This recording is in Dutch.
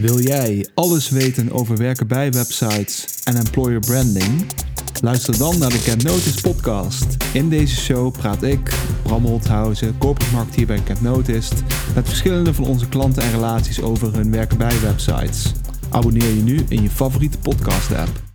Wil jij alles weten over werken bij websites en employer branding? Luister dan naar de Get podcast. In deze show praat ik, Bram Holthausen, corporate marketeer bij Canotis, met verschillende van onze klanten en relaties over hun werken bij websites. Abonneer je nu in je favoriete podcast app.